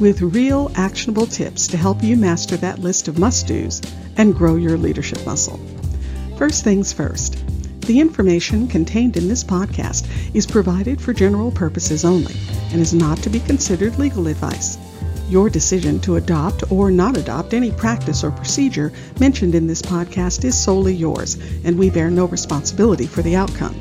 with real actionable tips to help you master that list of must do's and grow your leadership muscle. First things first. The information contained in this podcast is provided for general purposes only and is not to be considered legal advice. Your decision to adopt or not adopt any practice or procedure mentioned in this podcast is solely yours, and we bear no responsibility for the outcome.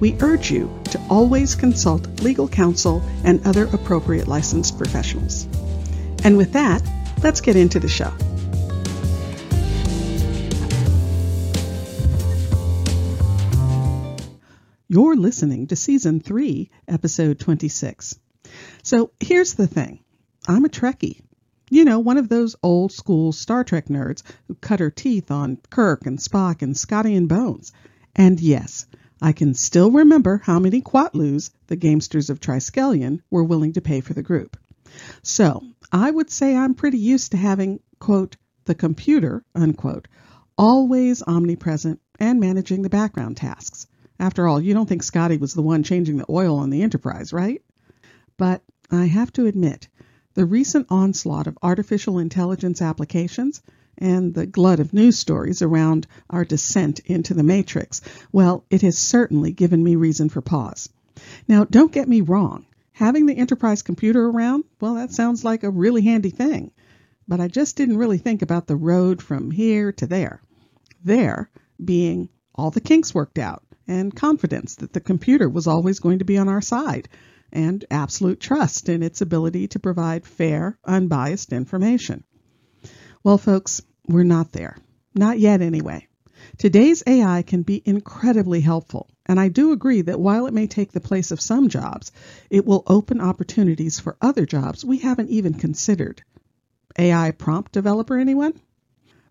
We urge you to always consult legal counsel and other appropriate licensed professionals. And with that, let's get into the show. You're listening to Season 3, Episode 26. So here's the thing I'm a Trekkie. You know, one of those old school Star Trek nerds who cut her teeth on Kirk and Spock and Scotty and Bones. And yes, I can still remember how many Quatloos the gamesters of Triskelion were willing to pay for the group. So I would say I'm pretty used to having, quote, the computer, unquote, always omnipresent and managing the background tasks. After all, you don't think Scotty was the one changing the oil on the Enterprise, right? But I have to admit, the recent onslaught of artificial intelligence applications and the glut of news stories around our descent into the matrix, well, it has certainly given me reason for pause. Now, don't get me wrong having the enterprise computer around, well, that sounds like a really handy thing. But I just didn't really think about the road from here to there. There being all the kinks worked out and confidence that the computer was always going to be on our side and absolute trust in its ability to provide fair, unbiased information. Well, folks, we're not there. Not yet, anyway. Today's AI can be incredibly helpful, and I do agree that while it may take the place of some jobs, it will open opportunities for other jobs we haven't even considered. AI prompt developer, anyone?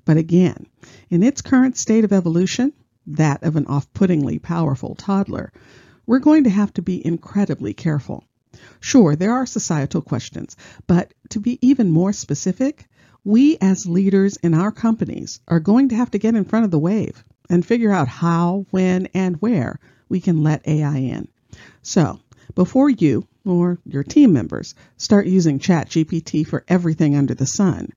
But again, in its current state of evolution, that of an off puttingly powerful toddler, we're going to have to be incredibly careful. Sure, there are societal questions, but to be even more specific, we as leaders in our companies are going to have to get in front of the wave and figure out how, when, and where we can let AI in. So, before you or your team members start using ChatGPT for everything under the sun,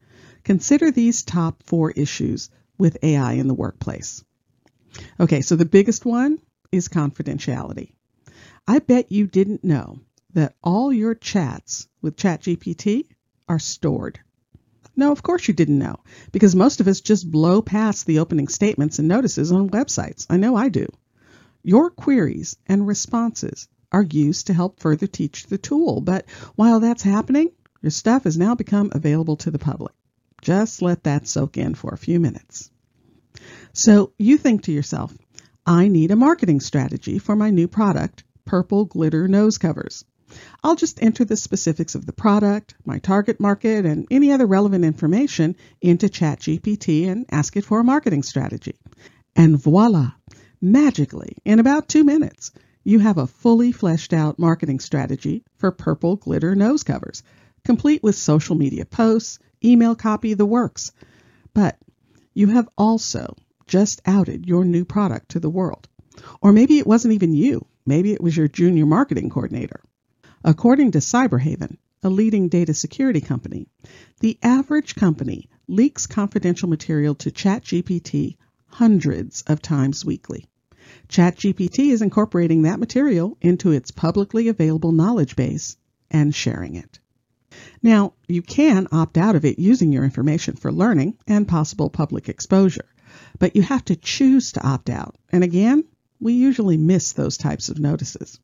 consider these top four issues with AI in the workplace. Okay, so the biggest one is confidentiality. I bet you didn't know that all your chats with ChatGPT are stored. No, of course you didn't know, because most of us just blow past the opening statements and notices on websites. I know I do. Your queries and responses are used to help further teach the tool, but while that's happening, your stuff has now become available to the public. Just let that soak in for a few minutes. So you think to yourself, I need a marketing strategy for my new product, Purple Glitter Nose Covers. I'll just enter the specifics of the product, my target market, and any other relevant information into ChatGPT and ask it for a marketing strategy. And voila! Magically, in about two minutes, you have a fully fleshed out marketing strategy for purple glitter nose covers, complete with social media posts, email copy, the works. But you have also just outed your new product to the world. Or maybe it wasn't even you. Maybe it was your junior marketing coordinator. According to Cyberhaven, a leading data security company, the average company leaks confidential material to ChatGPT hundreds of times weekly. ChatGPT is incorporating that material into its publicly available knowledge base and sharing it. Now, you can opt out of it using your information for learning and possible public exposure, but you have to choose to opt out. And again, we usually miss those types of notices.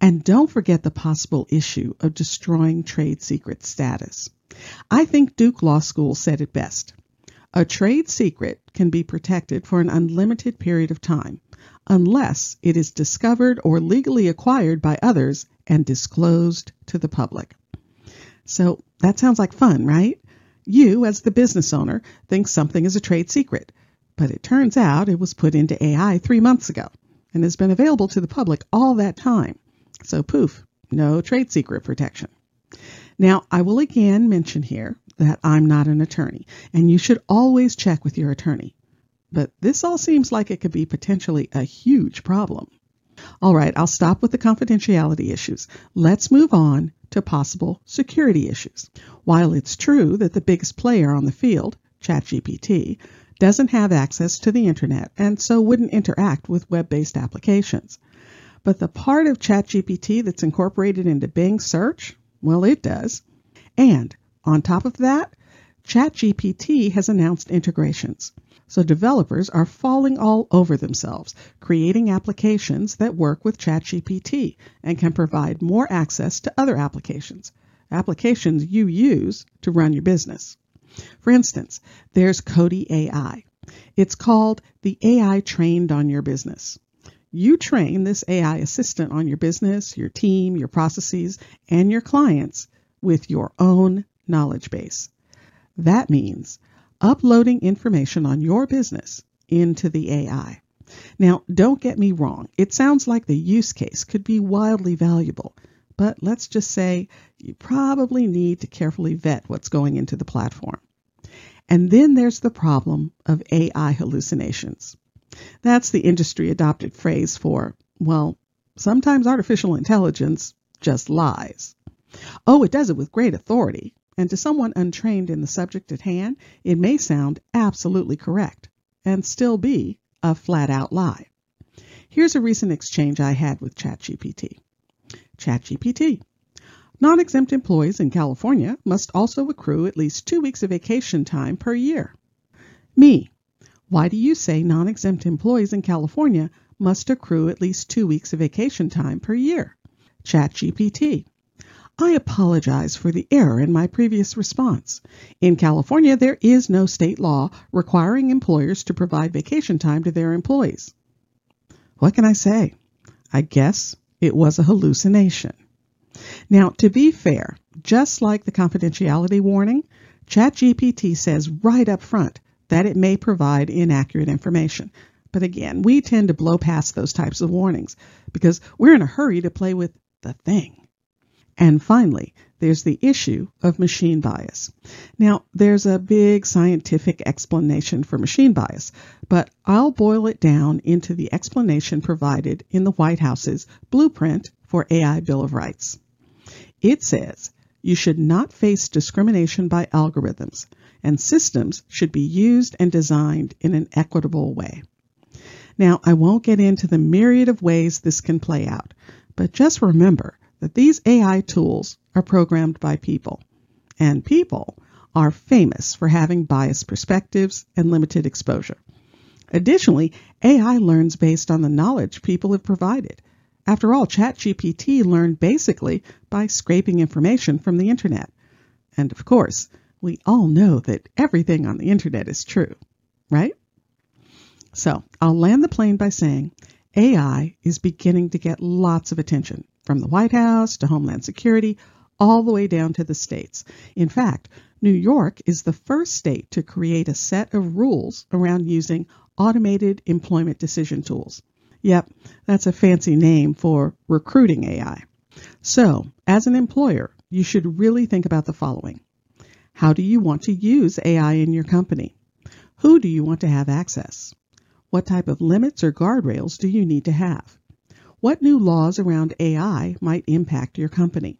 And don't forget the possible issue of destroying trade secret status. I think Duke Law School said it best. A trade secret can be protected for an unlimited period of time unless it is discovered or legally acquired by others and disclosed to the public. So that sounds like fun, right? You, as the business owner, think something is a trade secret, but it turns out it was put into AI three months ago and has been available to the public all that time. So, poof, no trade secret protection. Now, I will again mention here that I'm not an attorney, and you should always check with your attorney. But this all seems like it could be potentially a huge problem. All right, I'll stop with the confidentiality issues. Let's move on to possible security issues. While it's true that the biggest player on the field, ChatGPT, doesn't have access to the internet and so wouldn't interact with web based applications. But the part of ChatGPT that's incorporated into Bing search, well, it does. And on top of that, ChatGPT has announced integrations. So developers are falling all over themselves, creating applications that work with ChatGPT and can provide more access to other applications, applications you use to run your business. For instance, there's Cody AI. It's called the AI trained on your business. You train this AI assistant on your business, your team, your processes, and your clients with your own knowledge base. That means uploading information on your business into the AI. Now, don't get me wrong, it sounds like the use case could be wildly valuable, but let's just say you probably need to carefully vet what's going into the platform. And then there's the problem of AI hallucinations. That's the industry adopted phrase for, well, sometimes artificial intelligence just lies. Oh, it does it with great authority, and to someone untrained in the subject at hand, it may sound absolutely correct and still be a flat out lie. Here's a recent exchange I had with ChatGPT. ChatGPT. Non exempt employees in California must also accrue at least two weeks of vacation time per year. Me. Why do you say non exempt employees in California must accrue at least two weeks of vacation time per year? ChatGPT. I apologize for the error in my previous response. In California, there is no state law requiring employers to provide vacation time to their employees. What can I say? I guess it was a hallucination. Now, to be fair, just like the confidentiality warning, ChatGPT says right up front that it may provide inaccurate information. But again, we tend to blow past those types of warnings because we're in a hurry to play with the thing. And finally, there's the issue of machine bias. Now, there's a big scientific explanation for machine bias, but I'll boil it down into the explanation provided in the White House's blueprint for AI Bill of Rights. It says you should not face discrimination by algorithms, and systems should be used and designed in an equitable way. Now, I won't get into the myriad of ways this can play out, but just remember that these AI tools are programmed by people, and people are famous for having biased perspectives and limited exposure. Additionally, AI learns based on the knowledge people have provided. After all, ChatGPT learned basically by scraping information from the internet. And of course, we all know that everything on the internet is true, right? So I'll land the plane by saying AI is beginning to get lots of attention from the White House to Homeland Security, all the way down to the states. In fact, New York is the first state to create a set of rules around using automated employment decision tools. Yep, that's a fancy name for recruiting AI. So, as an employer, you should really think about the following How do you want to use AI in your company? Who do you want to have access? What type of limits or guardrails do you need to have? What new laws around AI might impact your company?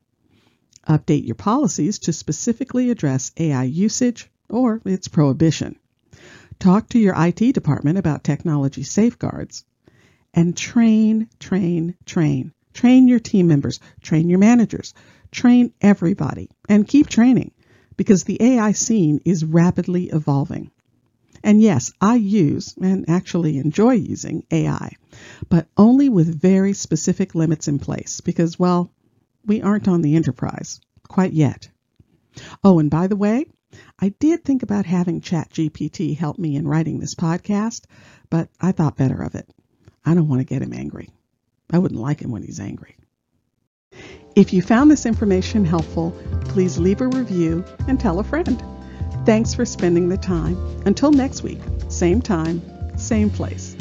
Update your policies to specifically address AI usage or its prohibition. Talk to your IT department about technology safeguards. And train, train, train. Train your team members, train your managers, train everybody, and keep training because the AI scene is rapidly evolving. And yes, I use and actually enjoy using AI, but only with very specific limits in place because, well, we aren't on the enterprise quite yet. Oh, and by the way, I did think about having ChatGPT help me in writing this podcast, but I thought better of it. I don't want to get him angry. I wouldn't like him when he's angry. If you found this information helpful, please leave a review and tell a friend. Thanks for spending the time. Until next week, same time, same place.